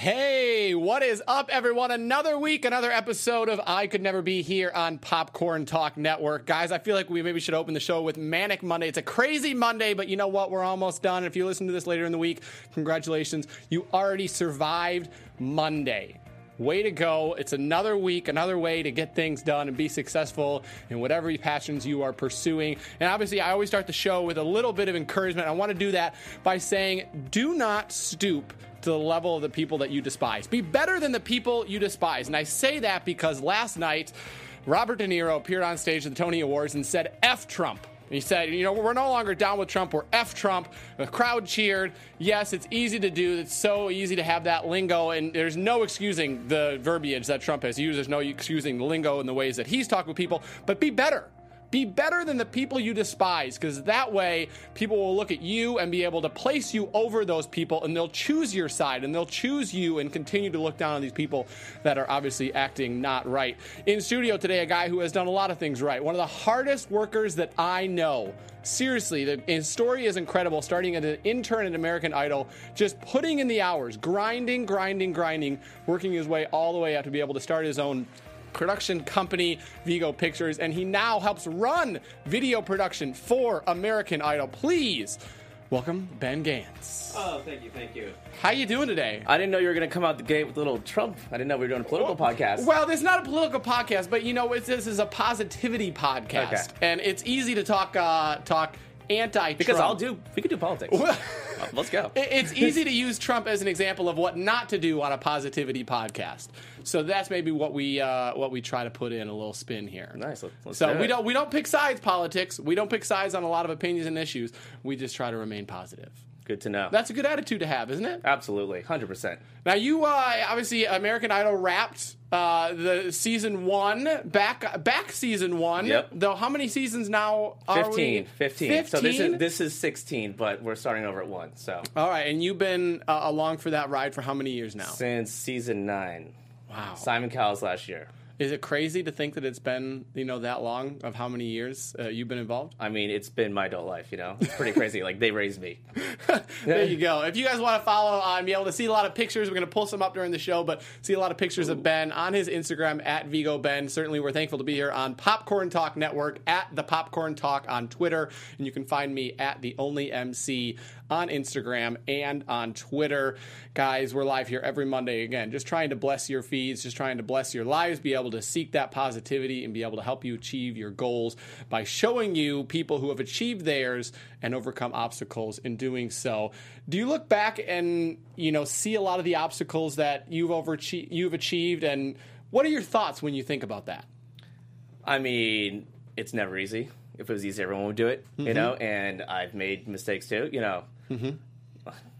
Hey, what is up, everyone? Another week, another episode of I Could Never Be here on Popcorn Talk Network. Guys, I feel like we maybe should open the show with Manic Monday. It's a crazy Monday, but you know what? We're almost done. If you listen to this later in the week, congratulations. You already survived Monday. Way to go. It's another week, another way to get things done and be successful in whatever passions you are pursuing. And obviously, I always start the show with a little bit of encouragement. I want to do that by saying, do not stoop to the level of the people that you despise. Be better than the people you despise. And I say that because last night, Robert De Niro appeared on stage at the Tony Awards and said, F Trump. He said, you know, we're no longer down with Trump, we're F Trump. The crowd cheered. Yes, it's easy to do. It's so easy to have that lingo, and there's no excusing the verbiage that Trump has used. There's no excusing the lingo and the ways that he's talking with people, but be better. Be better than the people you despise, because that way people will look at you and be able to place you over those people, and they'll choose your side, and they'll choose you and continue to look down on these people that are obviously acting not right. In studio today, a guy who has done a lot of things right, one of the hardest workers that I know. Seriously, the, his story is incredible. Starting as an intern at American Idol, just putting in the hours, grinding, grinding, grinding, working his way all the way up to be able to start his own production company, Vigo Pictures, and he now helps run video production for American Idol. Please welcome Ben Gantz. Oh, thank you, thank you. How you doing today? I didn't know you were going to come out the gate with a little Trump. I didn't know we were doing a political podcast. Well, this is not a political podcast, but you know, it's, this is a positivity podcast, Okay. and it's easy to talk uh, talk anti. because I'll do. We could do politics. Let's go. It's easy to use Trump as an example of what not to do on a positivity podcast. So that's maybe what we uh, what we try to put in a little spin here. Nice. Let's, So do we don't we don't pick sides politics. We don't pick sides on a lot of opinions and issues. We just try to remain positive. Good to know. That's a good attitude to have, isn't it? Absolutely, hundred percent. Now you uh, obviously American Idol wrapped uh, the season one back back season one. Yep. Though how many seasons now are 15, we? 15. So this is this is sixteen, but we're starting over at one. So All right, and you've been uh, along for that ride for how many years now? since season nine, Wow. Simon Cowell's last year. Is it crazy to think that it's been you know that long of how many years uh, you've been involved? I mean, it's been my adult life. You know, it's pretty crazy. like they raised me. there you go. If you guys want to follow and be able to see a lot of pictures, we're going to pull some up during the show, but see a lot of pictures of Ben on his Instagram at Vigo Ben. Certainly, we're thankful to be here on Popcorn Talk Network at the Popcorn Talk on Twitter, and you can find me at the Only MC on Instagram and on Twitter. Guys, we're live here every Monday again, just trying to bless your feeds, just trying to bless your lives, be able to seek that positivity and be able to help you achieve your goals by showing you people who have achieved theirs and overcome obstacles in doing so. Do you look back and, you know, see a lot of the obstacles that you've overachieved, you've achieved and what are your thoughts when you think about that? I mean, it's never easy. If it was easy, everyone would do it, you know. And I've made mistakes too, you know. Mm-hmm.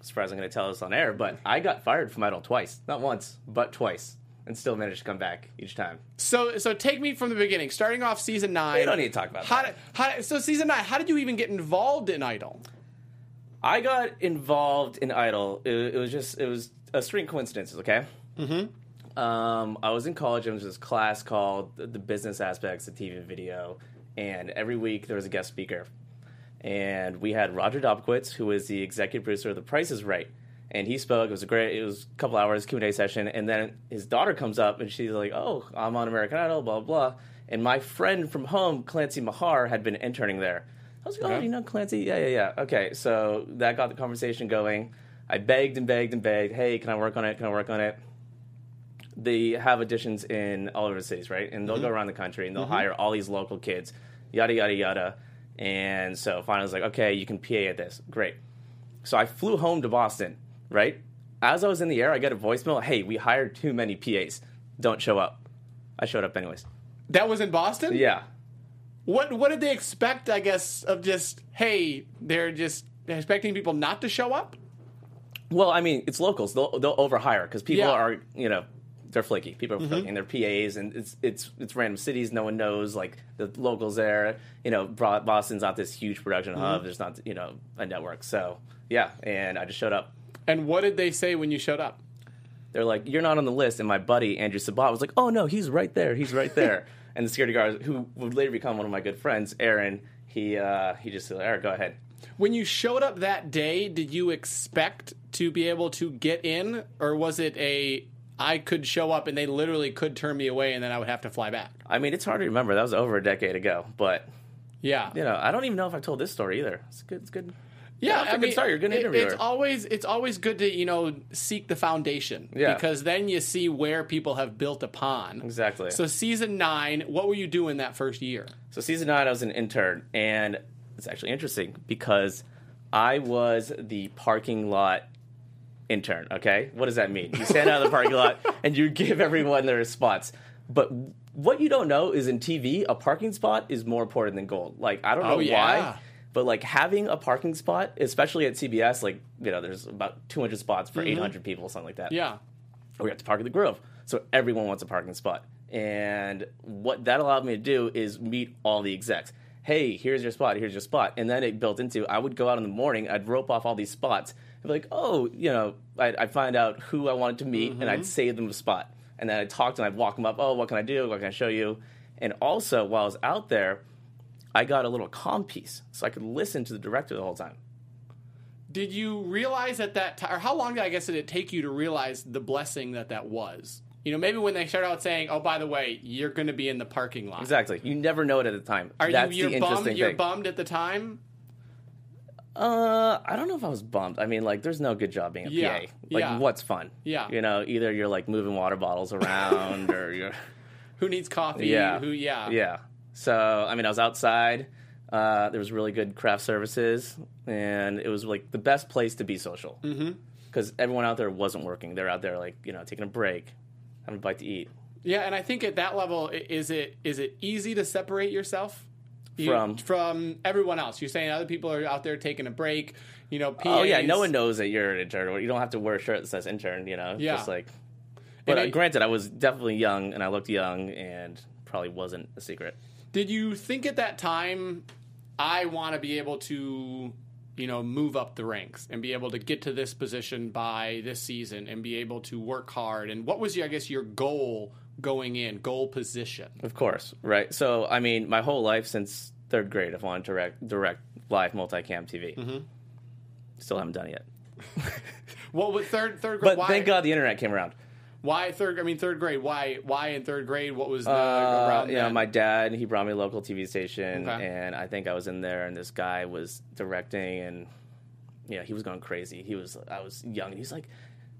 Surprised I'm going to tell this on air, but I got fired from Idol twice, not once, but twice, and still managed to come back each time. So, so take me from the beginning, starting off season nine. We don't need to talk about how that. did, how, so season nine, how did you even get involved in Idol? I got involved in Idol. It, it was just it was a string of coincidences. Okay. Mm-hmm. Um, I was in college. and there was this class called the the Business Aspects of TV and Video, and every week there was a guest speaker, and we had Roger Dobkowitz, who was the executive producer of The Price Is Right, and he spoke. It was a great. It was a couple hours Q and A session, and then his daughter comes up and she's like, "Oh, I'm on American Idol." Blah blah. And my friend from home, Clancy Mahar, had been interning there. I was like, "Oh, you know Clancy? Yeah, yeah, yeah." Okay, so that got the conversation going. I begged and begged and begged. Hey, can I work on it? Can I work on it? They have auditions in all over the cities, right? And they'll go mm-hmm. around the country and they'll mm-hmm. hire all these local kids, yada yada yada. And so finally, I was like, okay, you can PA at this. Great. So I flew home to Boston, right? As I was in the air, I get a voicemail. Hey, we hired too many PAs. Don't show up. I showed up anyways. That was in Boston? Yeah. What what did they expect, I guess, of just, hey, they're just expecting people not to show up? Well, I mean, it's locals. They'll they'll overhire because people Yeah. are you know they're flaky. People are mm-hmm. flaky, and they're PAs, and it's it's it's random cities. No one knows like the locals there. You know, Boston's not this huge production hub. Mm-hmm. There's not you know a network. So yeah, and I just showed up. And what did they say when you showed up? They're like, "You're not on the list." And my buddy Andrew Sabat was like, "Oh no, he's right there. He's right there." and the security guard, who would later become one of my good friends, Aaron, he uh, he just said, "Eric, go ahead." When you showed up that day, did you expect to be able to get in, or was it a I could show up and they literally could turn me away and then I would have to fly back? I mean, it's hard to remember. That was over a decade ago, but Yeah, you know, I don't even know if I told this story either. It's good. It's good. Yeah, good start. You're a good it- interviewer. It's always it's always good to you know seek the foundation Yeah. because then you see where people have built upon. Exactly. So season nine, what were you doing that first year? So season nine, I was an intern, and it's actually interesting because I was the parking lot intern. Okay, what does that mean? You stand out of the parking lot and you give everyone their spots. But what you don't know is in TV, a parking spot is more important than gold. Like I don't oh, know Oh, yeah. why. But like having a parking spot, especially at CBS, like you know, there's about 200 spots for 800 people, something like that Mm-hmm. Yeah, we have to park at the Grove. So everyone wants a parking spot. And what that allowed me to do is meet all the execs. Hey, here's your spot, here's your spot. And then it built into I would go out in the morning, I'd rope off all these spots. I'd be like, oh, you know, I'd, I'd find out who I wanted to meet and I'd save them a spot. And then I'd talk to them, I'd walk them up, oh, what can I do? What can I show you? And also, while I was out there, I got a little comm piece so I could listen to the director the whole time. Did you realize at that time, or how long did I guess did it take you to realize the blessing that that was? You know, maybe when they start out saying, "Oh, by the way, you're going to be in the parking lot." Exactly. You never know it at the time. Are That's you you're bummed? You're bummed at the time. Uh, I don't know if I was bummed. I mean, like, there's no good job being a Yeah, PA. Like, yeah. what's fun? Yeah. You know, either you're like moving water bottles around or you're. Who needs coffee? Yeah. Who? Yeah. Yeah. So, I mean, I was outside. Uh, there was really good craft services, and it was like the best place to be social. Because everyone out there wasn't working. They're out there, like, you know, taking a break, having a bite to eat. Yeah, and I think at that level, is it is it easy to separate yourself You- From? from everyone else? You're saying other people are out there taking a break. You know, PAs. Oh, yeah. No one knows that you're an intern. You don't have to wear a shirt that says intern, you know? Yeah. Just like. But uh, it- granted, I was definitely young, and I looked young, and probably wasn't a secret. Did you think at that time, I want to be able to, you know, move up the ranks and be able to get to this position by this season and be able to work hard? And what was your, I guess, your goal going in, goal position? Of course, right. So, I mean, my whole life since third grade, I've wanted to direct, direct live multicam TV. Mm-hmm. Still haven't done it yet. What was third third grade? But why, thank God the internet came around. Why third? I mean, third grade. Why? Why in third grade? What was the Uh, around you know, then? my dad, he brought me a local TV station, Okay. and I think I was in there, and this guy was directing, and yeah, he was going crazy. He was, I was young, and he's like,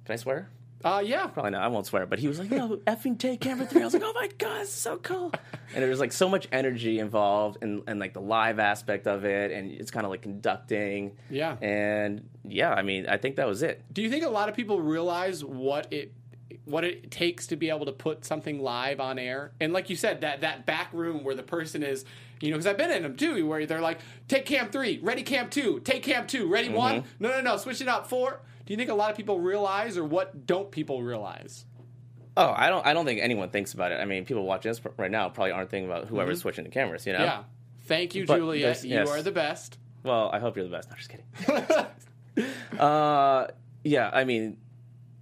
"Can I swear?" Uh, yeah. Probably not. I won't swear, but he was like, "Yo, effing take camera three. I was like, "Oh my god, this is so cool!" And there was like so much energy involved, and and like the live aspect of it, and it's kind of like conducting. Yeah. And yeah, I mean, I think that was it. Do you think a lot of people realize what it what it takes to be able to put something live on air? And like you said, that that back room where the person is, you know, because I've been in them too, where they're like, take cam three, ready cam two, take cam two, ready one, no, no, no, switch it up four. Do you think a lot of people realize, or what don't people realize? Oh, I don't. I don't think anyone thinks about it. I mean, people watching this right now probably aren't thinking about whoever's switching the cameras. You know. Yeah. Thank you, But Julia. You yes. are the best. Well, I hope you're the best. No, just kidding. uh, yeah, I mean,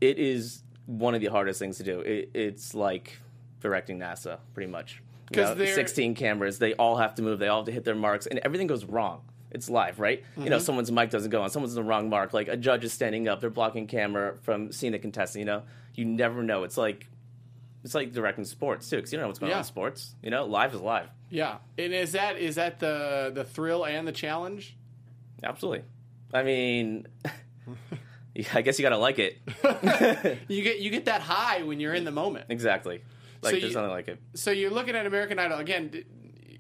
it is one of the hardest things to do. It, it's like directing NASA, pretty much. You 'Cause know, 16 cameras, they all have to move, they all have to hit their marks, and everything goes wrong. It's live, right? You Mm-hmm. know, someone's mic doesn't go on, someone's in the wrong mark. Like a judge is standing up, they're blocking camera from seeing the contestant. You know, you never know. It's like it's like directing sports too, because you don't know what's going Yeah. on in sports. You know, live is live. Yeah. And is that is that the the thrill and the challenge? Absolutely. I mean, I guess you got to like it. You get you get that high when you're in the moment. Exactly. Like So there's you- nothing like it. so you're looking at American Idol again.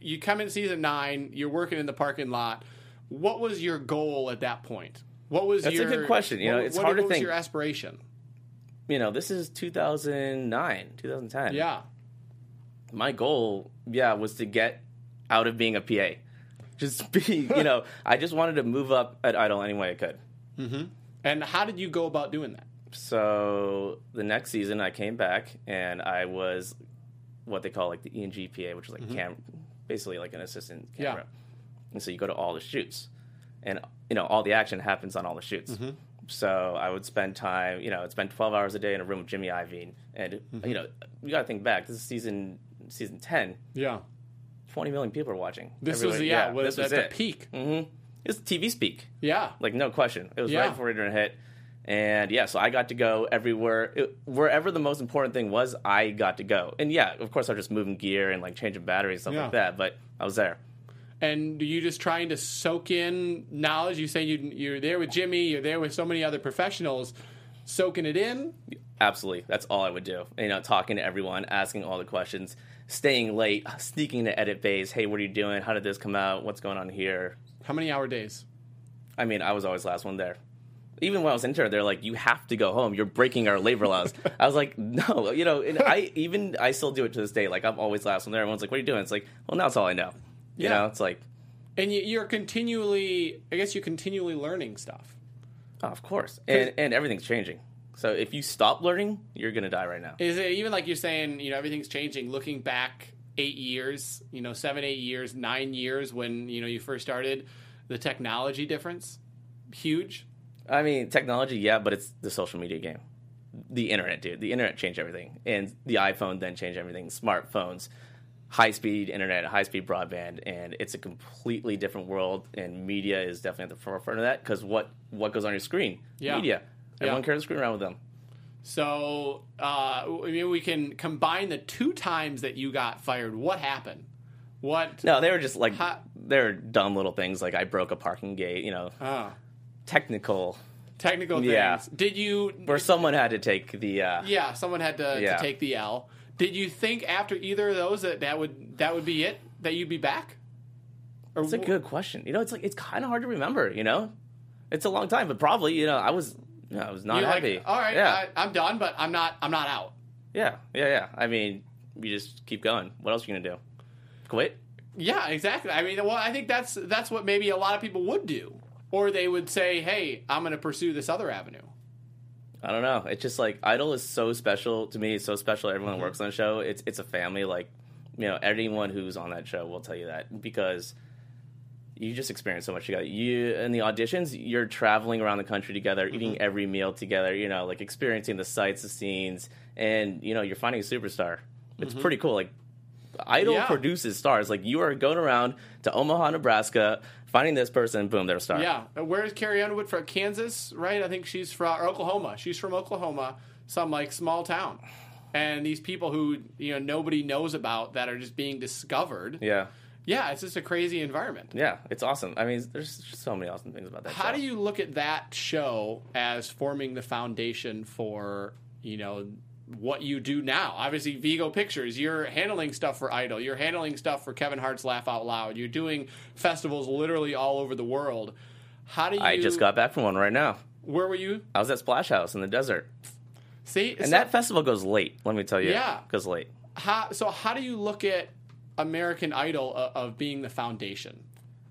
You come in season nine. You're working in the parking lot. What was your goal at that point? What was That's a your good question. You know, it's what, hard to what was think. your aspiration? You know, this is 2009, 2010. Yeah, My goal, yeah, was to get out of being a PA. Just be, you know, I just wanted to move up at Idol any way I could. Mm-hmm. And how did you go about doing that? So the next season, I came back and I was what they call like the ENGPA, which is like mm-hmm. cam, basically like an assistant Yeah. camera. And so you go to all the shoots, and you know all the action happens on all the shoots. Mm-hmm. So I would spend time, you know, I'd spend twelve hours a day in a room with Jimmy Iovine, and mm-hmm. you know, you got to think back. This is season season 10. Yeah, 20 million people are watching. this Everybody- was yeah, was this at was the it. peak. Mm-hmm. It's TV speak. Yeah, Like no question. It was Yeah. right before internet hit, And yeah, so I got to go everywhere, it, wherever the most important thing was. I got to go, and yeah, of course, I was just moving gear and like changing batteries stuff Yeah. like that. But I was there. And you just trying to soak in knowledge? You say you, you're there with Jimmy, you're there with so many other professionals, soaking it in. Absolutely, that's all I would do. You know, talking to everyone, asking all the questions, staying late, sneaking to edit phase. Hey, what are you doing? How did this come out? What's going on here? How many hour days? I mean, I was always last one there. Even when I was intern, they're like, "You have to go home. You're breaking our labor laws." I was like, "No," you know. And I even I still do it to this day. Like I'm always last one there. Everyone's like, "What are you doing?" It's like, well, now it's all I know. You Yeah. know, it's like, And you, you're continually, I guess you're continually learning stuff. oh, of course, and and everything's changing. So if you stop learning, you're gonna die right now. Is it even like you're saying, you know, everything's changing? Looking back eight years, you know, seven, eight years, nine years when you know you first started, the technology difference, huge. I mean, technology, yeah, but it's the social media game. The internet, dude. The internet changed everything. And the iPhone then changed everything. Smartphones, high speed internet, high speed broadband, and it's a completely different world. And media is definitely at the forefront of that because what, what goes on your screen? Yeah. Media. Everyone Yeah. carries a screen around with them. So, uh, I mean, we can combine the two times that you got fired. What happened? What? No, they were just like, Ha- they're dumb little things. Like I broke a parking gate, you know, Oh, technical, technical things. Yeah. Did you? where someone had to take the, uh, Yeah, someone had to, Yeah. to take the L. Did you think after either of those that that would that would be it? That you'd be back? Or It's a good question. You know, it's like it's kind of hard to remember. You know, it's a long time, but probably you know I was, know, I was not You're happy. like, all right, yeah, I, I'm done, but I'm not. I'm not out. yeah, yeah, yeah. I mean, you just keep going. What else are you gonna do? Quit? Yeah, exactly. I mean, well, I think that's that's what maybe a lot of people would do, or they would say, "Hey, I'm going to pursue this other avenue." I don't know. It's just like Idol is so special to me. It's so special. Everyone Mm-hmm. works on the show. It's it's a family. Like you know, anyone who's on that show will tell you that because you just experience so much together. You in the auditions, you're traveling around the country together, Mm-hmm. eating every meal together. You know, like experiencing the sights, the scenes, and you know, you're finding a superstar. It's pretty cool. Like Idol Mm-hmm. Yeah. produces stars. Like you are going around to Omaha, Nebraska, finding this person, boom, they're a star. Yeah, Uh, where's Carrie Underwood from? Kansas, right? I think she's from or Oklahoma. She's from Oklahoma, some like small town. And these people who you know nobody knows about that are just being discovered. yeah, Yeah, it's just a crazy environment. yeah. It's awesome. I mean, there's just so many awesome things about that. How show. do you look at that show as forming the foundation for you know what you do now? Obviously, Vigo Pictures. You're handling stuff for Idol. You're handling stuff for Kevin Hart's Laugh Out Loud. You're doing festivals literally all over the world. How do you? I just got back from one right now. Where were you? I was at Splash House in the desert, See, and so, that festival goes late. Let me tell you, Yeah. goes late. how, so how do you look at American Idol of, of being the foundation?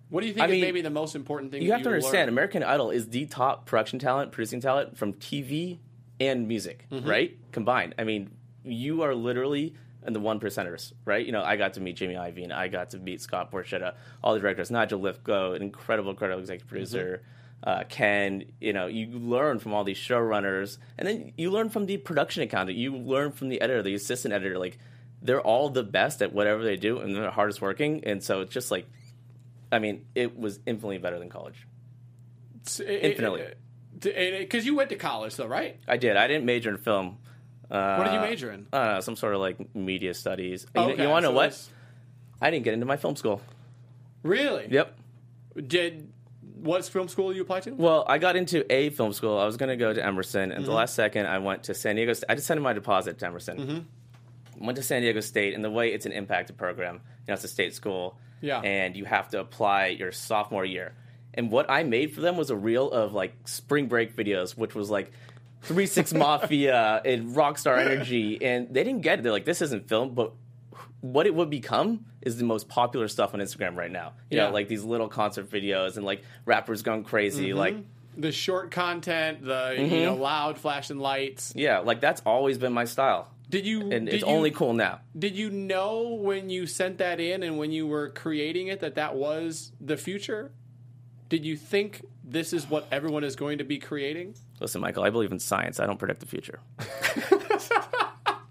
What do you think I is mean, maybe the most important thing? You have to learned? understand, American Idol is the top production talent, producing talent from TV and music, Mm-hmm. right? Combined. I mean, you are literally in the one percenters, right? You know, I got to meet Jimmy Iovine, I got to meet Scott Borchetta, all the directors, Nigel Lythgoe, an incredible, incredible executive producer. Uh, Ken, you know, you learn from all these showrunners, and then you learn from the production accountant. You learn from the editor, the assistant editor. Like, they're all the best at whatever they do, and they're the hardest working. And so it's just like, I mean, it was infinitely better than college. Infinitely. Because you went to college, though, right? I did. I didn't major in film. Uh, What did you major in? I some sort of like media studies. You, Okay, you want to so know what? I didn't get into my film school. Really? Yep. Did what film school you applied to? Well, I got into a film school. I was going to go to Emerson, and the Mm-hmm. last second, I went to San Diego. St- I just sent in my deposit to Emerson. Mm-hmm. Went to San Diego State, and the way it's an impacted program, you know, it's a state school, Yeah. and you have to apply your sophomore year. And what I made for them was a reel of like spring break videos, which was like Three Six Mafia and Rockstar Energy, and they didn't get it. They're like, "This isn't film," but what it would become is the most popular stuff on Instagram right now. You Yeah. know, like these little concert videos and like rappers going crazy, like. The short content, the you Mm-hmm. know loud flashing lights. Yeah, like that's always been my style, Did you? and did it's you, only cool now. Did you know when you sent that in and when you were creating it that that was the future? Did you think this is what everyone is going to be creating? Listen, Michael, I believe in science. I don't predict the future.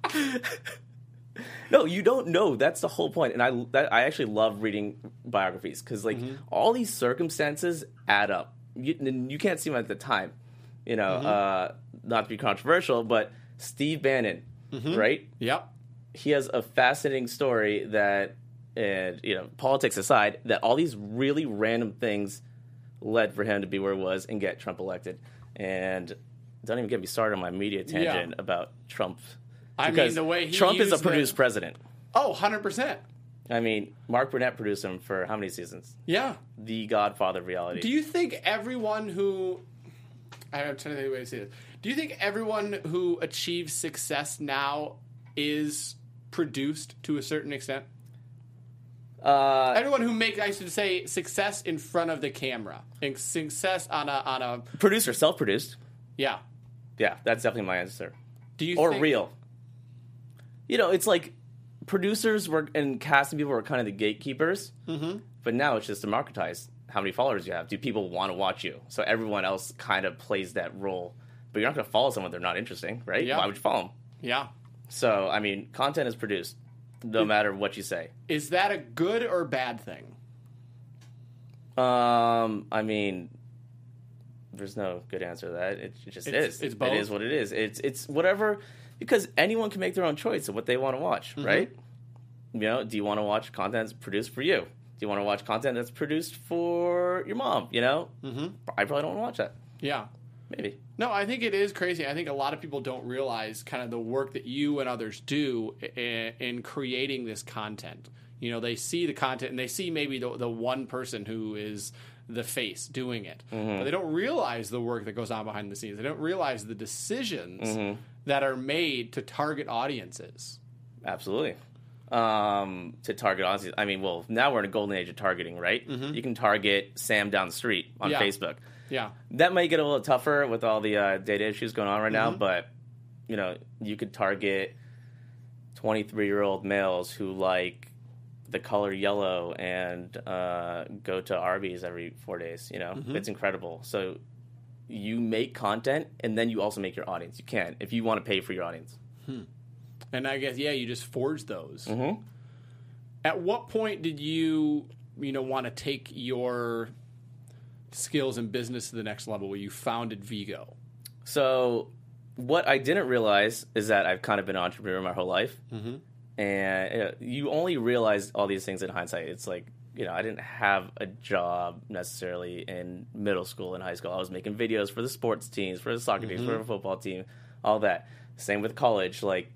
no, you don't know. That's the whole point. And I, that, I actually love reading biographies because, like, Mm-hmm. all these circumstances add up. You, you can't see them at the time, You know, Mm-hmm. uh, not to be controversial, but Steve Bannon, Mm-hmm. right? Yep. he has a fascinating story that, and you know, politics aside, that all these really random things led for him to be where he was and get Trump elected. And don't even get me started on my media tangent about Trump. I mean, the way he Trump is a used the- produced president. Oh, 100%. I mean, Mark Burnett produced him for how many seasons? Yeah. The Godfather of reality. Do you think everyone who I'm trying to think of a way to say this. Do you think everyone who achieves success now is produced to a certain extent? uh, Everyone who makes, I should say, success in front of the camera, and success on a on a producer, self-produced. yeah. Yeah, that's definitely my answer. Do you or think, real. You know, it's like producers were and casting people were kind of the gatekeepers, mm-hmm. but now it's just democratized. How many followers you have? Do people want to watch you? So everyone else kind of plays that role. But you're not going to follow someone if they're not interesting, right? Yeah. Why would you follow them? Yeah. So I mean, content is produced, no matter what you say. Is that a good or bad thing? Um, I mean, there's no good answer to that. It, it just It's- is. it's both? It is what it is. It's it's whatever because anyone can make their own choice of what they want to watch, Mm-hmm. right? You know, do you want to watch content that's produced for you? Do you want to watch content that's produced for your mom? You know, mm-hmm. I probably don't want to watch that. Yeah. Maybe. No, I think it is crazy. I think a lot of people don't realize kind of the work that you and others do in, in creating this content. You know, they see the content and they see maybe the, the one person who is the face doing it, mm-hmm. but they don't realize the work that goes on behind the scenes. They don't realize the decisions mm-hmm. that are made to target audiences. Absolutely. Um, to target audiences. I mean, well, now we're in a golden age of targeting, right? Mm-hmm. You can target Sam down the street on Yeah. Facebook. Yeah. that might get a little tougher with all the uh, data issues going on right now, Mm-hmm. but you know, you could target 23 year old males who like the color yellow and uh, go to Arby's every four days. You know, Mm-hmm. it's incredible. So you make content and then you also make your audience. You can if you want to pay for your audience. And I guess yeah, you just forge those. Mhm. At what point did you you know want to take your skills in business to the next level? Where you founded Vigo. So, what I didn't realize is that I've kind of been an entrepreneur my whole life, mm-hmm. and you only realize all these things in hindsight. It's like you know, I didn't have a job necessarily in middle school and high school. I was making videos for the sports teams, for the soccer teams, for the football team, all that. Same with college. Like,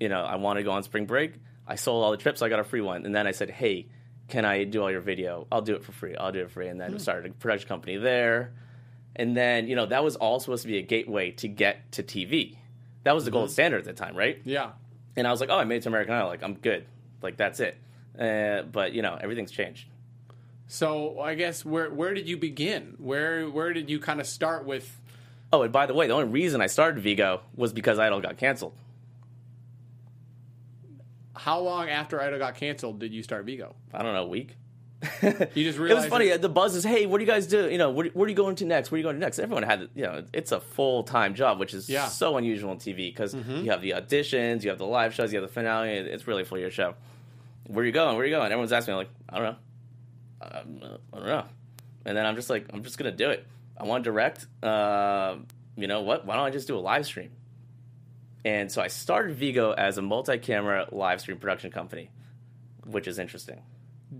you know, I wanted to go on spring break. I sold all the trips. I got a free one, and then I said, "Hey, can I do all your video? I'll do it for free. I'll do it for free." And then started a production company there. And then, you know, that was all supposed to be a gateway to get to TV. That was the gold standard at the time, right? Yeah. And I was like, oh, I made it to American Idol. Like, I'm good. Like, that's it. Uh, but, you know, everything's changed. So I guess where where did you begin? Where where did you kind of start with? Oh, and by the way, the only reason I started Vigo was because Idol got canceled. How long after Idol got canceled did you start Vigo? I don't know, a week. You just realized It was realized funny. The buzz is, hey, what do you guys do? You know, where, where are you going to next? Where are you going to next? Everyone had, you know, it's a full time job, which is Yeah. Mm-hmm. so unusual on TV because you have the auditions, you have the live shows, you have the finale. It's really a full year show. Where are you going? Where are you going? Everyone's asking me, like, I don't know. Um, I don't know. And then I'm just like, I'm just gonna do it. I want to direct. Uh, you know what? Why don't I just do a live stream? And so I started Vigo as a multi-camera live stream production company, which is interesting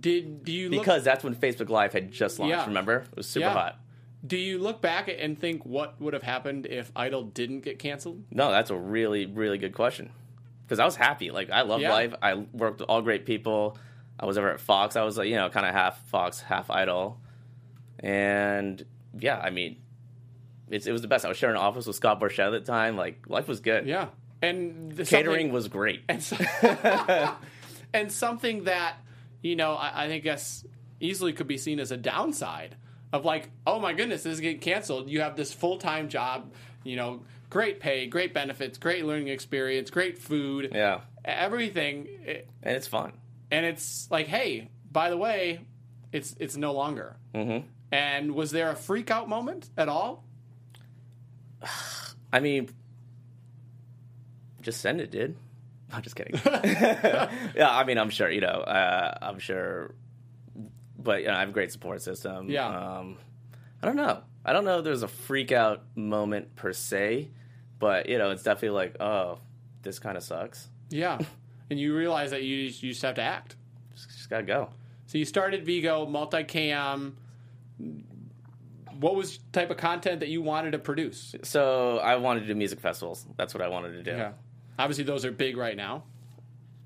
Did do you look, because that's when Facebook Live had just launched. Yeah. Remember, it was super Yeah. hot. do you look back and think what would have happened if Idol didn't get canceled? No, that's a really, really good question. Because I was happy. Like I love Yeah. live. I worked with all great people. I was over at Fox. I was like, you know, kind of half Fox, half Idol. And yeah, I mean, it's, it was the best. I was sharing an office with Scott Borchetta at the time. Like life was good. Yeah, and the, Catering was great. and, so- and something that you know I, I think guess easily could be seen as a downside of like, oh my goodness, this is getting canceled. You have this full time job, you know, great pay, great benefits, great learning experience, great food, Yeah, everything, It- and it's fun. and it's like, hey, by the way, it's it's no longer. Mm-hmm. And was there a freak out moment at all? I mean, just send it, dude. I'm just kidding. yeah, I mean, I'm sure. You know, uh, I'm sure. But you know, I have a great support system. Yeah. Um, I don't know. I don't know if there's a freak out moment per se, but you know, it's definitely like, oh, this kind of sucks. Yeah, and you realize that you you just have to act. Just, just gotta go. So you started Vigo multicam. What was type of content that you wanted to produce? So I wanted to do music festivals. That's what I wanted to do. Yeah, obviously those are big right now.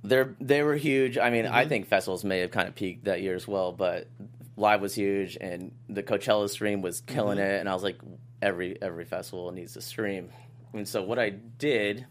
They're they were huge. I mean, I mm-hmm. think festivals may have kind of peaked that year as well, but live was huge, and the Coachella stream was killing mm-hmm. it. And I was like, every every festival needs a stream. And so what I did,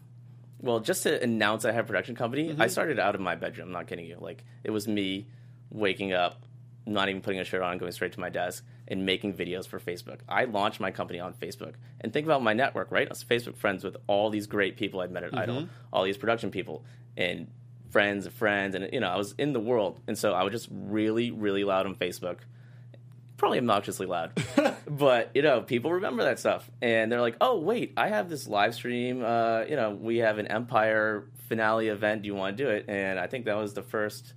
well, just to announce I had a production company, I mm-hmm. started out of my bedroom. I'm not kidding you. Like it was me waking up, not even putting a shirt on, going straight to my desk and making videos for Facebook. I launched my company on Facebook. And think about my network, right? I was Facebook friends with all these great people I'd met at Idol, all these production people, and friends of friends, and you know, I was in the world. And so I was just really, really loud on Facebook. Probably obnoxiously loud, but you know, people remember that stuff, and they're like, "Oh, wait, I have this live stream. Uh, you know, we have an Empire finale event. Do you want to do it?" And I think that was the first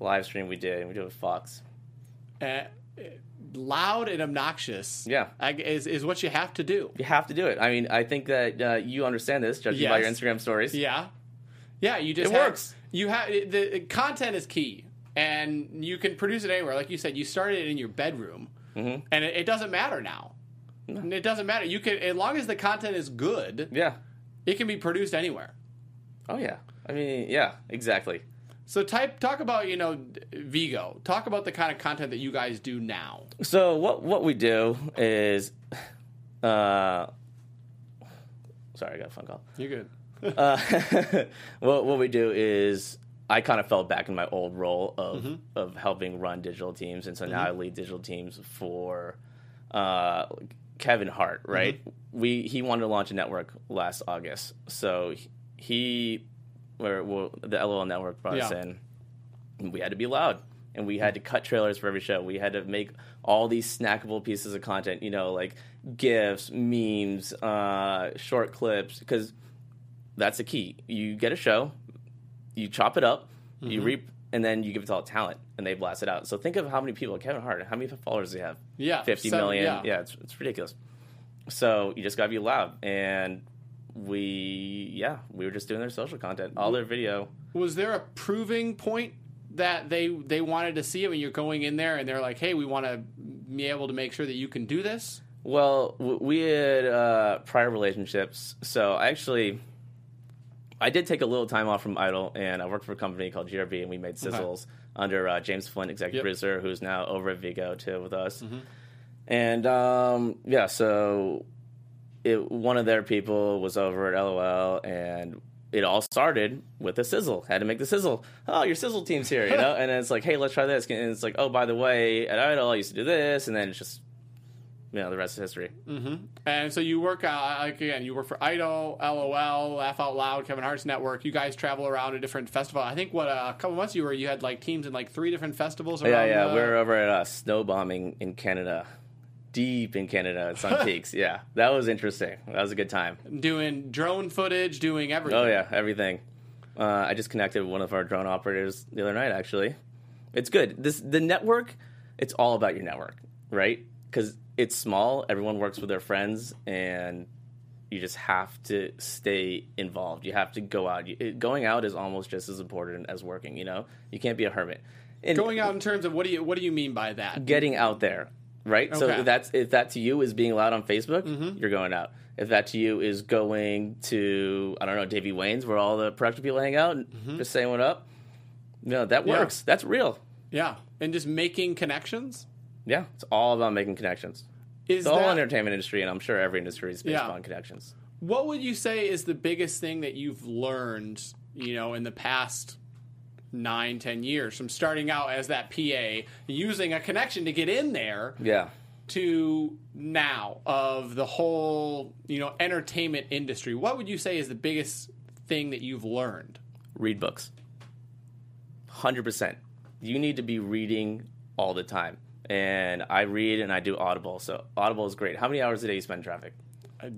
live stream we did. and We did it with Fox. Uh, loud and obnoxious. Yeah. I, is is what you have to do. You have to do it. I mean, I think that uh, you understand this, judging by your Instagram stories. Yeah, yeah. You just It have- works. You have the content is key, and you can produce it anywhere. Like you said, you started it in your bedroom, Mm-hmm. and it, it doesn't matter now. It doesn't matter. You can, as long as the content is good, Yeah. it can be produced anywhere. Oh yeah. I mean, yeah, exactly. So, type talk about you know Vigo. Talk about the kind of content that you guys do now. So what what we do is, uh, sorry, I got a phone call. You're good. Uh, what what we do is I kind of fell back in my old role of Mm-hmm. of helping run digital teams, and so now I lead digital teams for uh, Kevin Hart. Right? Mm-hmm. We he wanted to launch a network last August, so he well, the LOL network brought us in. And we had to be loud. And we had to cut trailers for every show. We had to make all these snackable pieces of content, you know, like GIFs, memes, uh, short clips, because that's the key. You get a show, you chop it up, Mm-hmm. you reap, and then you give it to all talent, and they blast it out. So think of how many people, Kevin Hart, how many followers does he have? Yeah, fifty seven- million. yeah. yeah, it's, it's ridiculous. So you just gotta be loud, and we, yeah, we were just doing their social content, all their video. Was there a proving point that they they wanted to see it when you're going in there and they're like, hey, we want to be able to make sure that you can do this? Well, we had uh, prior relationships, so I actually, I did take a little time off from Idol, and I worked for a company called GRB, and we made sizzles under uh, James Flint, executive Yep. producer, who's now over at Vigo too with us. And um, yeah, so it, one of their people was over at LOL, and it all started with a sizzle. Had to make the sizzle. Oh, your sizzle team's here, you know. and then it's like, hey, let's try this. And it's like, oh, by the way, at Idol, I used to do this, and then it's just, you know, the rest is history. And so you work uh, like again, you work for Idol, LOL, Laugh Out Loud, Kevin Hart's network. You guys travel around to different festivals. I think what uh, a couple months you were, you had like teams in like three different festivals. Around, Yeah, yeah. uh, we're over at uh, Snowbombing in Canada, deep in Canada at Sun Peaks. Yeah, that was interesting. That was a good time. doing drone footage, doing everything. Oh yeah, everything. Uh, I just connected with one of our drone operators the other night. Actually, it's good. This the network. It's all about your network, right? Because it's small. Everyone works with their friends, and you just have to stay involved. You have to go out. You, going out is almost just as important as working. You know, you can't be a hermit. And Going out in terms of what do you what do you mean by that? getting out there, right? So Okay. Mm-hmm. if that's if that to you is being loud on Facebook, you're going out. If that to you is going to I don't know Davey Wayne's where all the production people hang out and Mm-hmm. just saying what up, no, that Yeah. works. That's real. Yeah, and just making connections. Yeah, it's all about making connections. Is The whole that entertainment industry, and I'm sure every industry is based Yeah. on connections. what would you say is the biggest thing that you've learned? You know, in the past nine, ten years from starting out as that PA, using a connection to get in there Yeah, to now of the whole you know entertainment industry. What would you say is the biggest thing that you've learned? read books. Hundred percent. You need to be reading all the time. And I read and I do Audible. So Audible is great. How many hours a day you spend in traffic? Uh,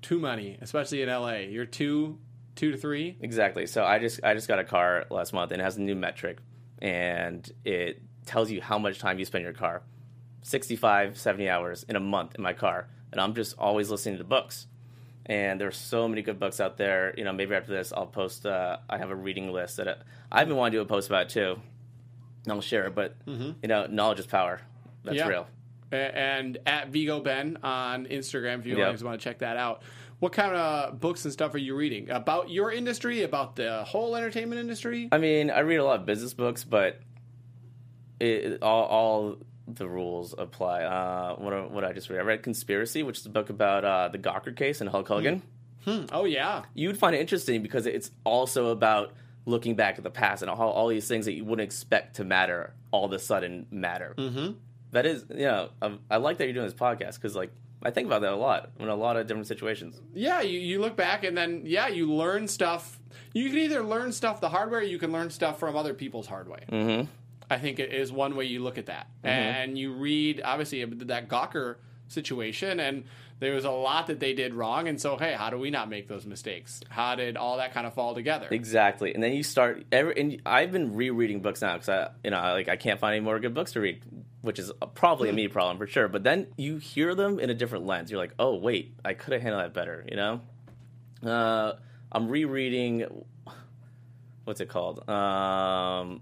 too many, especially in LA. You're two, two to three. Exactly. So I just I just got a car last month and it has a new metric and it tells you how much time you spend in your car. 65, 70 hours in a month in my car, and I'm just always listening to books. And there's so many good books out there. You know, maybe after this, I'll post. Uh, I have a reading list that I, I've been wanting to do a post about too. And I'll share it, but you know, knowledge is power. That's Yeah. real. And at Vigo Ben on Instagram, if you Yep. guys want to check that out. What kind of books and stuff are you reading about your industry, about the whole entertainment industry? I mean, I read a lot of business books, but it, all, all the rules apply. Uh, what what I just read, I read Conspiracy, which is a book about uh, the Gawker case and Hulk Hogan. Oh yeah, You'd find it interesting because it's also about looking back at the past and how all these things that you wouldn't expect to matter all of a sudden matter. Mm-hmm. That is, you know, I, I like that you're doing this podcast because, like, I think about that a lot in a lot of different situations. yeah. You, you look back and then yeah, you learn stuff. You can either learn stuff the hard way, or you can learn stuff from other people's hard way. Mm-hmm. I think it is one way you look at that, and you read obviously that Gawker situation, and there was a lot that they did wrong, and so hey, how do we not make those mistakes? How did all that kind of fall together? Exactly, and then you start. Every, and I've been rereading books now because I, you know, I, like I can't find any more good books to read, which is probably a me problem for sure. But then you hear them in a different lens. You're like, oh wait, I could have handled that better. You know, uh, I'm rereading. What's it called? Um,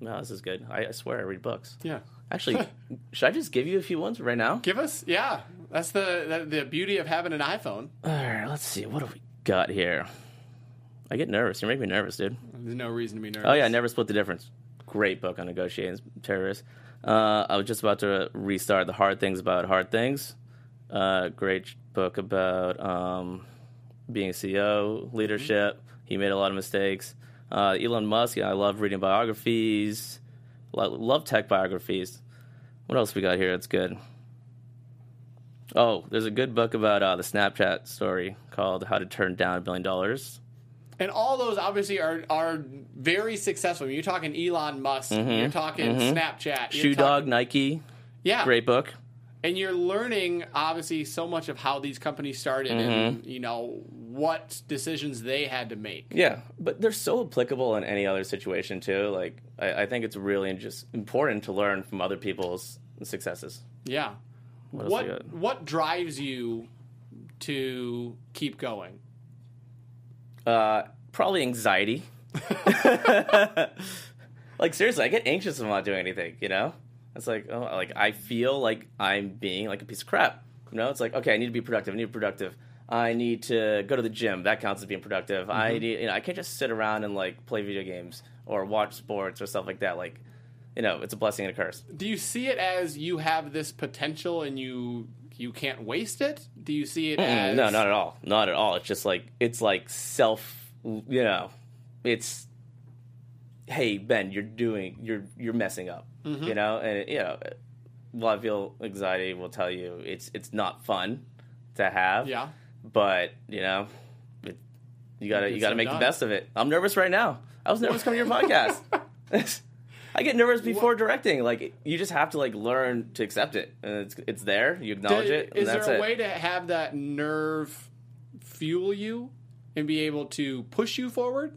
no, this is good. I, I swear I read books. Yeah. Actually, should I just give you a few ones right now? Give us, yeah. That's the, the the beauty of having an iPhone. All right, let's see. What do we got here? I get nervous. You make me nervous, dude. There's no reason to be nervous. Oh yeah, never split the difference. Great book on negotiating terrorists. Uh, I was just about to restart the hard things about hard things. Uh, great book about um, being a CEO, leadership. He made a lot of mistakes. Uh, Elon Musk. I love reading biographies. Lo- love tech biographies. What else we got here? That's good. Oh, there's a good book about uh, the Snapchat story called "How to Turn Down a Billion Dollars." And all those obviously are are very successful. You're talking Elon Musk. You're talking Snapchat. Mm-hmm. Shoe talking- Dog, Nike, Yeah. great book. And you're learning obviously so much of how these companies started and Mm-hmm. you know what decisions they had to make. Yeah, but they're so applicable in any other situation too. Like, I, I think it's really just important to learn from other people's successes. Yeah. Else What what drives you to keep going? Uh, probably anxiety. like seriously, I get anxious when I'm not doing anything. You know, it's like oh, like I feel like I'm being like a piece of crap. You know, it's like okay, I need to be productive. I need to be productive. I need to go to the gym. That counts as being productive. I need, you know, I can't just sit around and like play video games or watch sports or stuff like that. Like, you know, it's a blessing and a curse. Do you see it as you have this potential and you you can't waste it? Do you see it as Mm, No, not at all. Not at all. It's just like it's like self. You know, it's hey Ben, you're doing you're you're messing up. Mm-hmm. You know, and you know, feel anxiety will tell you it's it's not fun to have. Yeah. but you know, it, you gotta you gotta make done. the best of it. I'm nervous right now. I was nervous coming to your podcast. I get nervous before directing. Like you just have to like learn to accept it, and it's it's there. You acknowledge Do- it, and Is there a it. way to have that nerve fuel you and be able to push you forward?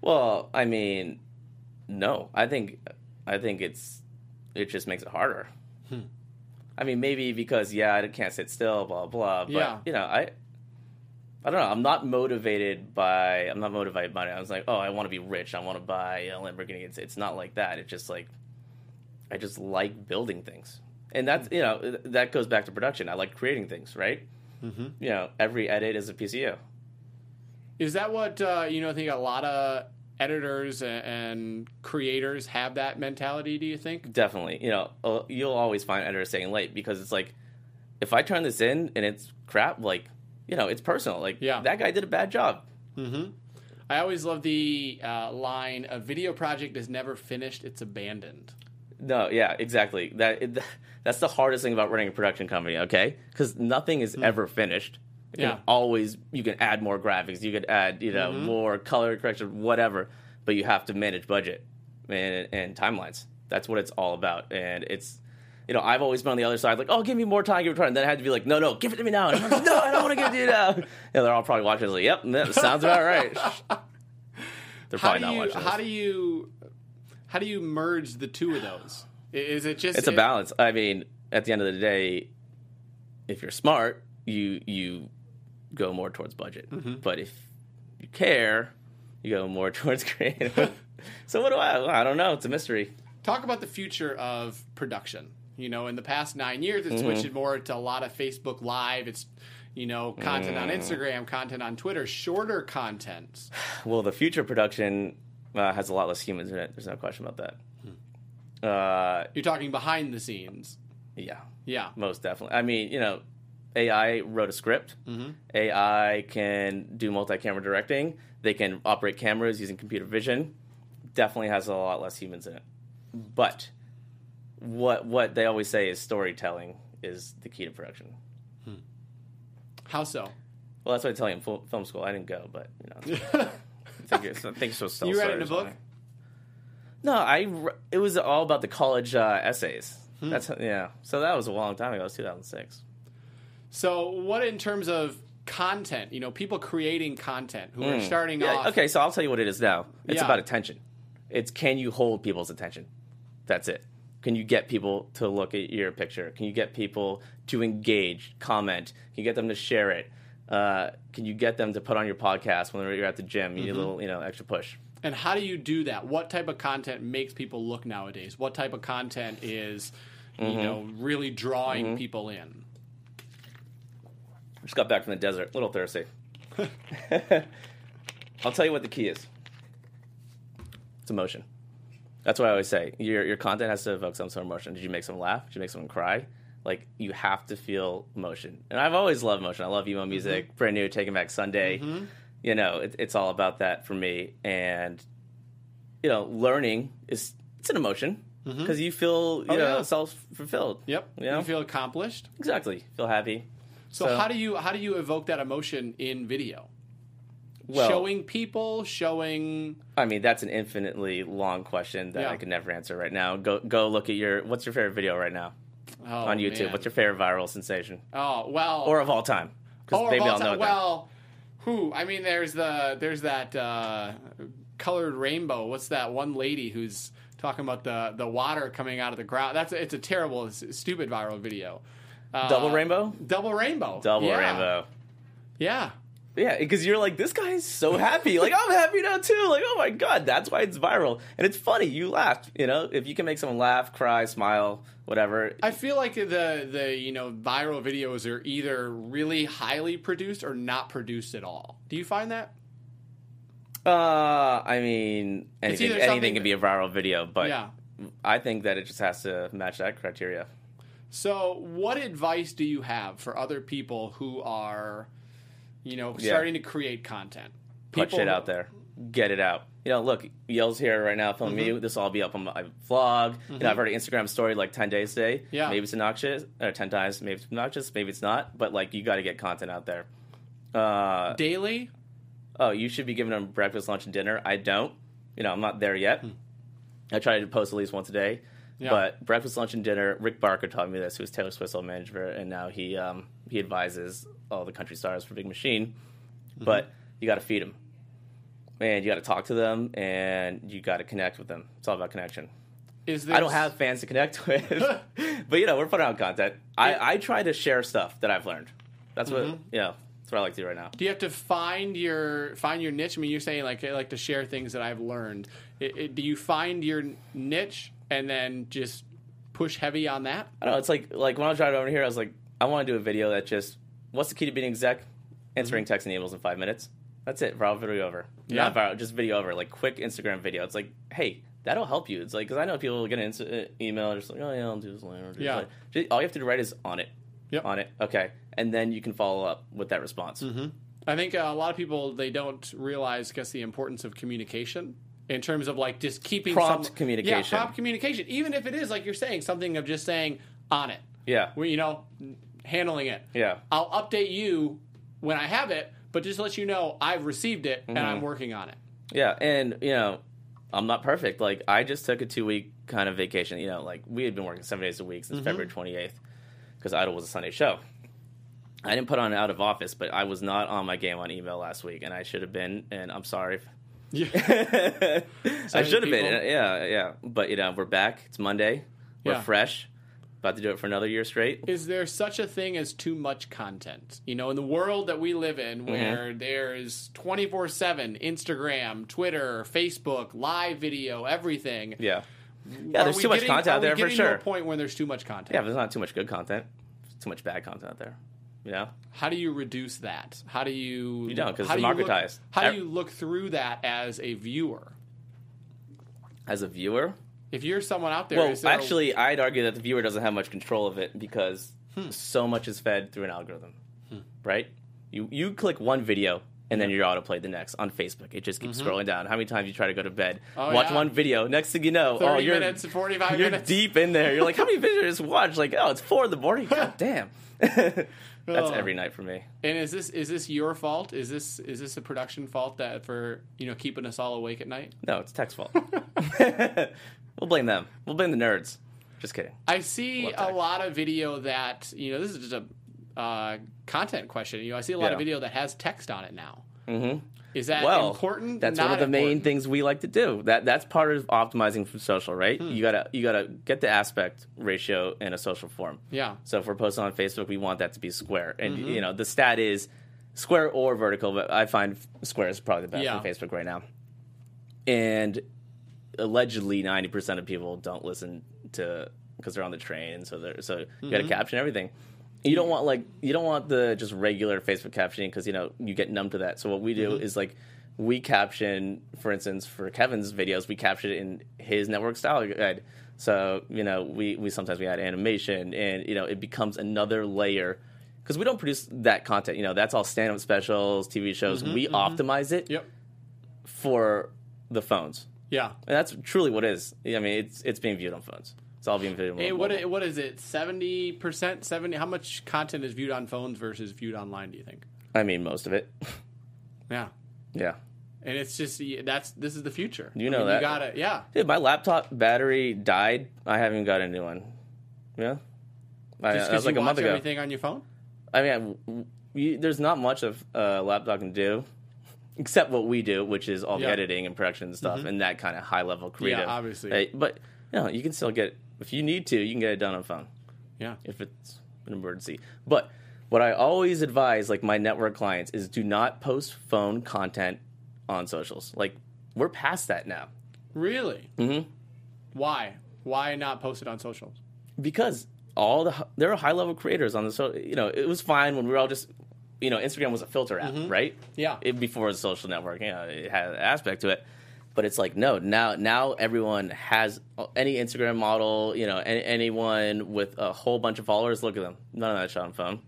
Well, I mean, no. I think I think it's it just makes it harder. Hmm. I mean, maybe because yeah, I can't sit still, blah blah. But Yeah. you know, I I don't know. I'm not motivated by I'm not motivated by it. I was like, oh, I want to be rich. I want to buy a Lamborghini. It's it's not like that. It's just like I just like building things, and that's you know that goes back to production. I like creating things, right? Mm-hmm. You know, every edit is a piece of you. Is that what uh, you know? I think a lot of editors and, and creators have that mentality. Do you think? Definitely. You know, uh, you'll always find editors staying late because it's like, if I turn this in and it's crap, like, you know, it's personal. Like, Yeah. that guy did a bad job. Mm-hmm. I always love the uh, line: "A video project is never finished; it's abandoned." No, yeah, exactly. That it, that's the hardest thing about running a production company. Okay, because nothing is mm. ever finished. You Yeah. can always you can add more graphics. You could add you know mm-hmm. more color correction, whatever. But you have to manage budget and, and timelines. That's what it's all about. And it's you know I've always been on the other side, like oh give me more time, give me more time. And then I had to be like no no give it to me now. And I'm like, no I don't want to give it to you now. And they're all probably watching. this Like yep, that sounds about right. They're How probably not you? watching. How this. do you? How do you merge the two of those? Is it just It's a balance. I mean, at the end of the day, if you're smart, you you go more towards budget. Mm-hmm. But if you care, you go more towards creative. so what do I? I don't know. It's a mystery. Talk about the future of production. You know, in the past nine years, Mm-hmm. it's switched more to a lot of Facebook Live. It's you know content on Mm. Instagram, content on Twitter, shorter content. Well, the future production uh, has a lot less humans in it. There's no question about that. Uh, You're talking behind the scenes. yeah, Yeah. most definitely. I mean, you know, AI wrote a script. AI can do multi-camera directing. They can operate cameras using computer vision. Definitely has a lot less humans in it. But what what they always say is storytelling is the key to production. How so? Well, that's what I tell you in fil- film school. I didn't go, but you know, I think it's, I think it's supposed to You read it in a book? right? No, I. re- It was all about the college uh, essays. Hmm. That's yeah. So that was a long time ago. It was 2006. So, what in terms of content? You know, people creating content who are starting Hmm. Yeah, off. okay, so I'll tell you what it is now. It's Yeah. about attention. It's can you hold people's attention? That's it. Can you get people to look at your picture? Can you get people to engage, comment? Can you get them to share it? Uh, can you get them to put on your podcast when you're at the gym? You need a little, you know, extra push. And how do you do that? What type of content makes people look nowadays? What type of content is, Mm-hmm. you know, really drawing people in? Just got back from the desert, a little thirsty. I'll tell you what the key is. It's emotion. That's what I always say. Your your content has to evoke some sort of emotion. Did you make someone laugh? Did you make someone cry? Like you have to feel emotion. And I've always loved emotion. I love emo mm-hmm. music. Brand new, Taking Back Sunday. Mm-hmm. You know, it, it's all about that for me. And you know, learning is it's an emotion mm-hmm. because you feel you Oh, know yeah. self fulfilled. Yep. You know? You feel accomplished. exactly. Feel happy. So, how do you how do you evoke that emotion in video? Well- showing people, showing I mean, that's an infinitely long question that Yeah. I can never answer right now. Go go look at your what's your favorite video right now oh, on YouTube? man. What's your favorite viral sensation oh well or of all time? Because oh, of maybe all I'll know time- it. then. well who I mean there's the there's that uh, colored rainbow. What's that one lady who's talking about the the water coming out of the ground? That's it's a terrible stupid viral video. Uh, Double rainbow, Double rainbow. double Yeah. rainbow. Yeah. Yeah, because you're like, this guy's so happy. Like, I'm happy now too. Like, oh my god, that's why it's viral, and it's funny. You laughed. You know, if you can make someone laugh, cry, smile, whatever. I feel like the the you know viral videos are either really highly produced or not produced at all. Do you find that? Uh, I mean, anything, anything can be a viral video, but Yeah. I think that it just has to match that criteria. So, what advice do you have for other people who are, you know, Yeah. starting to create content? put shit out there, get it out. You know, look, Yell's here right now filming Mm-hmm. me. This will all be up on my vlog. You know, I've already Instagram story like ten days today. Yeah. maybe it's obnoxious or ten times. Maybe it's obnoxious. Maybe it's not. But like, you got to get content out there. Uh, Daily? oh, you should be giving them breakfast, lunch, and dinner. I don't. You know, I'm not there yet. I try to post at least once a day. Hmm. Yeah. But breakfast, lunch, and dinner. Rick Barker taught me this. Who was Taylor Swift's old manager, and now he um, he advises all the country stars for Big Machine. Mm-hmm. But you got to feed them, and you got to talk to them, and you got to connect with them. It's all about connection. Is this, I don't have fans to connect with, but you know we're putting out content. I, I try to share stuff that I've learned. That's what Mm-hmm. yeah. That's what I like to do right now. Do you have to find your find your niche? I mean, you're saying like I like to share things that I've learned. It, it, do you find your niche and then just push heavy on that? I don't know. It's like like when I was driving over here, I was like, I want to do a video that just what's the key to being exec? Answering text and emails in five minutes. That's it. Viral video over. Yeah. Not viral, just video over. Like quick Instagram video. It's like, hey, that'll help you. It's like because I know people will get an insta- uh, email and just like, oh yeah, I'll do this later. I'll do this Yeah. later. Just- all you have to do right is on it. Yep. On it. Okay. And then you can follow up with that response. I think uh, a lot of people they don't realize, I guess, the importance of communication in terms of like just keeping Prompt some, communication. Yeah, prompt communication. Even if it is like you're saying something of just saying on it, Yeah. where you know, handling it. Yeah. I'll update you when I have it, but just let you know I've received it and Mm-hmm. I'm working on it. Yeah, and you know, I'm not perfect. Like I just took a two week kind of vacation. You know, like we had been working seven days a week since February 28th because Idol was a Sunday show. I didn't put on out of office, but I was not on my game on email last week, and I should have been. And I'm sorry. Yeah. I should have been. Yeah, yeah. But you know, we're back. It's Monday. We're Yeah. fresh. About to do it for another year straight. Is there such a thing as too much content? You know, in the world that we live in, Mm-hmm. where there's 24 7 Instagram, Twitter, Facebook, live video, everything. Yeah. Yeah, there's too much getting- content out there for getting to sure. a point when there's too much content. Yeah, there's not too much good content. Too much bad content out there. You know? How do you reduce that? How do you? You don't, 'cause how it's do look- How do you look through that as a viewer? As a viewer, If you're someone out there, well, actually, I'd argue that the viewer doesn't have much control of it because Hmm. so much is fed through an algorithm, right? You you click one video and then you're autoplayed the next on Facebook. It just keeps scrolling down. How many times you try to go to bed, Mm-hmm. Oh, watch yeah. one video, next thing you know, 30 oh, you're minutes, 45 you're minutes. deep in there. You're like, how many videos just watch? Like, oh, it's four in the morning. God damn. That's every night for me. And is this is this your fault? Is this is this a production fault that for you know keeping us all awake at night? No, it's tech's fault. We'll blame them. We'll blame the nerds. Just kidding. I see a lot of video that you know this is just a uh, content question. You know, I see a lot Yeah. of video that has text on it now. hmm Is that well, important? That's Not one of the main things we like to do. That that's part of optimizing for social, right? Hmm. You gotta you gotta get the aspect ratio in a social form. Yeah. So if we're posting on Facebook, we want that to be square, and Mm-hmm. you know the stat is square or vertical, but I find square is probably the best Yeah. on Facebook right now. And allegedly, ninety percent of people don't listen to because they're on the train, so they're so you got to Mm-hmm. caption everything. You don't want like you don't want the just regular Facebook captioning because you know you get numb to that. So what we do Mm-hmm. is like we caption, for instance, for Kevin's videos, we caption it in his network style guide. So you know we we sometimes we add animation and you know it becomes another layer because we don't produce that content. You know that's all stand up specials, TV shows. we optimize it Mm-hmm, Yep. for the phones, Yeah. and that's truly what it is. I mean, it's it's being viewed on phones. It's all being viewed. on Hey, mobile. what what is it? Seventy percent, seventy. How much content is viewed on phones versus viewed online? Do you think? I mean, most of it. Yeah. yeah. And it's just that's this is the future. You I know mean, that. You got it. Yeah. Dude, my laptop battery died. I haven't got a new one. Yeah. I, Just that was because like you a watch month ago. everything on your phone. I mean, I- you, there's not much of a laptop can do, except what we do, which is all the Yeah. editing and production and stuff, and that kind of high level creative. Yeah, obviously. Hey, but you know, you can still get if you need to, you can get it done on phone Yeah. if it's an emergency. But what I always advise, like my network clients, is do not post phone content on socials. Like we're past that now. Really? Mhm. Why? Why not post it on socials? because all the there are high level creators on the so you know it was fine when we were all just you know Instagram was a filter app mm-hmm. right Yeah. it, before it was a social network you know it had an aspect to it but it's like no now now everyone has any Instagram model you know any, anyone with a whole bunch of followers look at them none of that shot on phone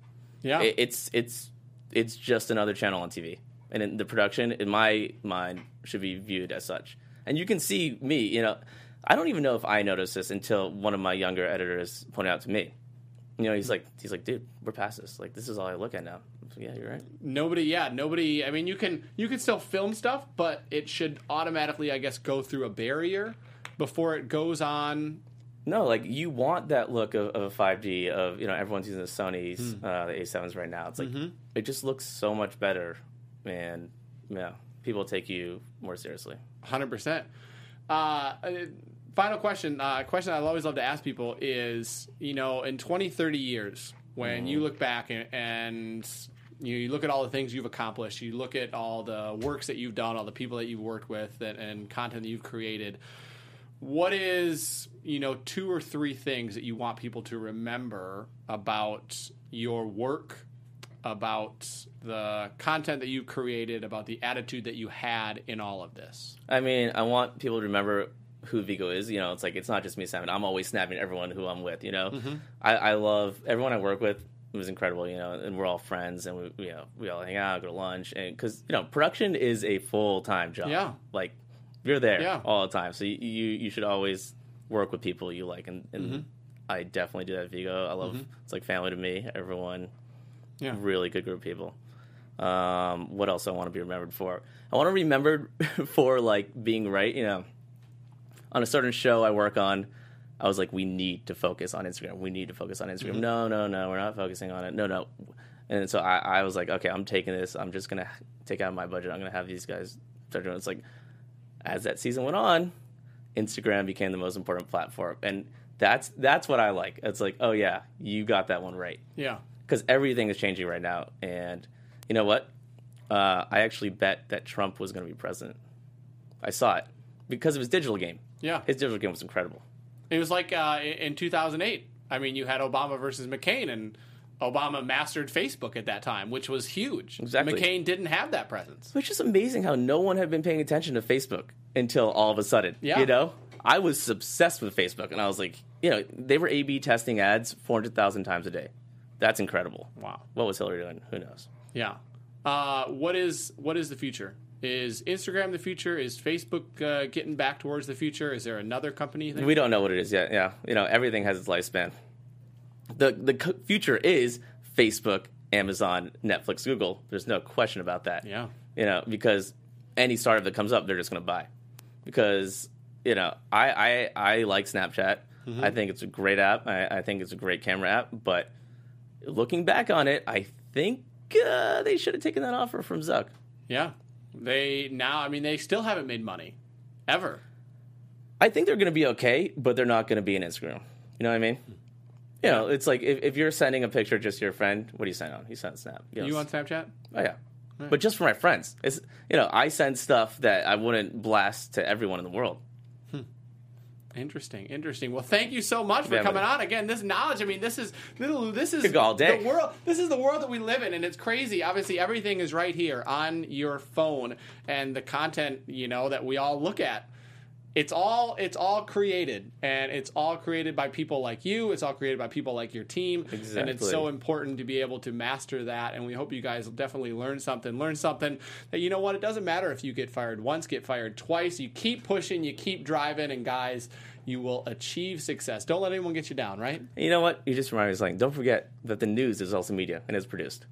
Yeah. it, it's it's it's just another channel on TV, and in the production, in my mind, should be viewed as such. And you can see me, you know, I don't even know if I noticed this until one of my younger editors pointed out to me. You know, he's like, he's like, dude, we're past this. Like, this is all I look at now. Like, yeah, you're right. nobody. Yeah. Nobody. I mean, you can you can still film stuff, but it should automatically, I guess, go through a barrier before it goes on. No, like you want that look of, of 5G of you know everyone's using the Sony's uh, the A7s right now. It's like it just looks so much better, and yeah, people take you more seriously. Hundred percent. Uh, uh, final question. Uh, question I always love to ask people is, you know, in 20, 30 years, when you look back and, and you, you look at all the things you've accomplished, you look at all the works that you've done, all the people that you've worked with, and, and content that you've created. What is, you know, two or three things that you want people to remember about your work, about the content that you created, about the attitude that you had in all of this? I mean, I want people to remember who Vigo is. You know, it's like it's not just me snapping. I'm always snapping everyone who I'm with. You know, Mm-hmm. I, I love everyone I work with. It was incredible. You know, and we're all friends, and we you know we all hang out, go to lunch, and because you know production is a full time job. Yeah. like you're there Yeah. all the time, so you, you you should always work with people you like, and, and Mm-hmm. I definitely do that. Vigo, I love. It's like family to me. Everyone Yeah. really good group of people. Um, what else I want to be remembered for? I want to be remembered for like being right. You know, on a certain show I work on, I was like, we need to focus on Instagram. We need to focus on Instagram. No, no, no, we're not focusing on it. No, no. And so I, I was like, okay, I'm taking this. I'm just gonna take out my budget. I'm gonna have these guys start doing. it. It's like as that season went on, Instagram became the most important platform, and That's that's what I like. It's like, oh yeah, you got that one right. Yeah. Because everything is changing right now, and you know what? Uh, I actually bet that Trump was going to be president. I saw it because of his digital game. Yeah. His digital game was incredible. It was like uh, in 2008. I mean, you had Obama versus McCain, and Obama mastered Facebook at that time, which was huge. Exactly. McCain didn't have that presence. Which is amazing how no one had been paying attention to Facebook until all of a sudden. Yeah. You know? I was obsessed with Facebook, and I was like, you know, they were A B testing ads 400,000 times a day. That's incredible. Wow. What was Hillary doing? Who knows? Yeah. Uh, what is what is the future? Is Instagram the future? Is Facebook uh, getting back towards the future? Is there another company? think? We don't know what it is yet. Yeah. You know, everything has its lifespan. The, the c- future is Facebook, Amazon, Netflix, Google. There's no question about that. Yeah. you know, because any startup that comes up, they're just going to buy. Because you know, I I, I like Snapchat. Mm-hmm. I think it's a great app. I, I think it's a great camera app. But looking back on it, I think uh, they should have taken that offer from Zuck. Yeah. They now. I mean, they still haven't made money, ever. I think they're going to be okay, but they're not going to be an Instagram. You know what I mean? You know, it's like if, if you're sending a picture just to your friend, what do you send on? You send Snap. You, know, You on Snapchat? Oh yeah. But just for my friends. It's you know, I send stuff that I wouldn't blast to everyone in the world. Interesting, interesting. Well, thank you so much for Yeah, coming on again. This knowledge, I mean, this is little. This is all day. the world. This is the world that we live in, and it's crazy. Obviously, everything is right here on your phone, and the content you know that we all look at. It's all it's all created, and it's all created by people like you. It's all created by people like your team, and it's so important to be able to master that. And we hope you guys will definitely learn something. Learn something that you know what it doesn't matter if you get fired once, get fired twice. You keep pushing, you keep driving, and guys, you will achieve success. Don't let anyone get you down. Right? You know what? You just reminded me of something. Don't forget that the news is also media and is produced.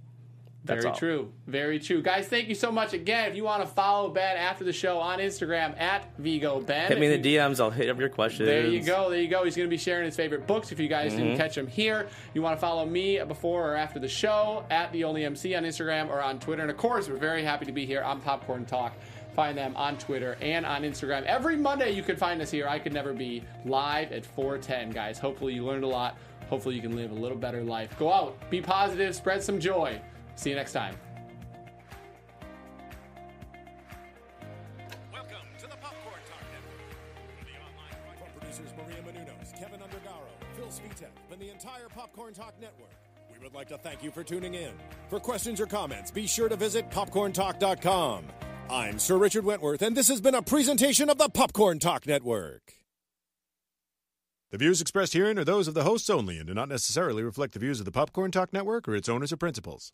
That's Very all. true. Very true. Guys, thank you so much again. If you want to follow Ben after the show on Instagram at Vigo Ben. Hit me in the DMs. I'll hit up your questions. There you go. There you go. He's going to be sharing his favorite books. If you guys Mm-hmm. didn't catch him here, you want to follow me before or after the show at the Only MC on Instagram or on Twitter. And of course, we're very happy to be here on Popcorn Talk. Find them on Twitter and on Instagram. Every Monday, you can find us here. I could never be live at 410, guys. Hopefully, you learned a lot. Hopefully, you can live a little better life. Go out, be positive, spread some joy. See you next time. Welcome to the Popcorn Talk Network. The online From producers Maria Menounos, Kevin Undergaro, Phil Svitek, and the entire Popcorn Talk Network, we would like to thank you for tuning in. For questions or comments, be sure to visit popcorntalk.com. I'm Sir Richard Wentworth, and this has been a presentation of the Popcorn Talk Network. The views expressed herein are those of the hosts only and do not necessarily reflect the views of the Popcorn Talk Network or its owners or principals.